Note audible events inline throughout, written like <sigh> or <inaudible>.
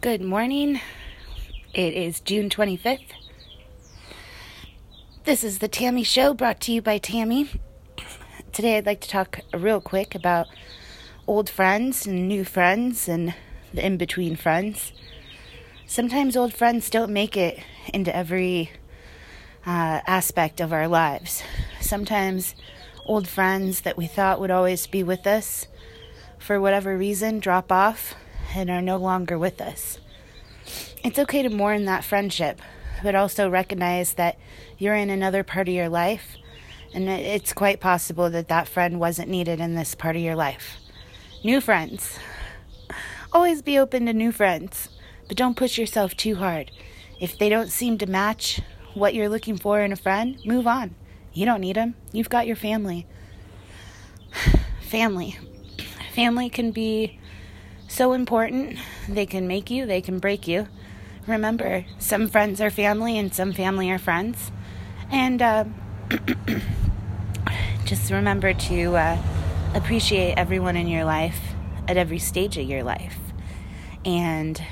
Good morning. It is June 25th. This is the Tammy Show brought to you by Tammy. Today I'd like to talk real quick about old friends and new friends and the in between friends. Sometimes old friends don't make it into every uh, aspect of our lives. Sometimes old friends that we thought would always be with us, for whatever reason, drop off and are no longer with us. It's okay to mourn that friendship, but also recognize that you're in another part of your life, and it's quite possible that that friend wasn't needed in this part of your life. New friends. Always be open to new friends, but don't push yourself too hard. If they don't seem to match what you're looking for in a friend, move on. You don't need them. You've got your family. <sighs> family. Family can be so important. They can make you, they can break you. Remember, some friends are family and some family are friends. And uh, <clears throat> just remember to uh, appreciate everyone in your life at every stage of your life. And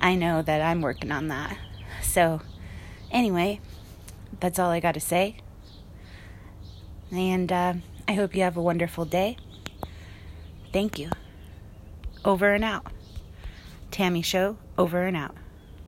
I know that I'm working on that. So, anyway, that's all I got to say. And uh, I hope you have a wonderful day. Thank you. Over and out. Tammy Show, over and out.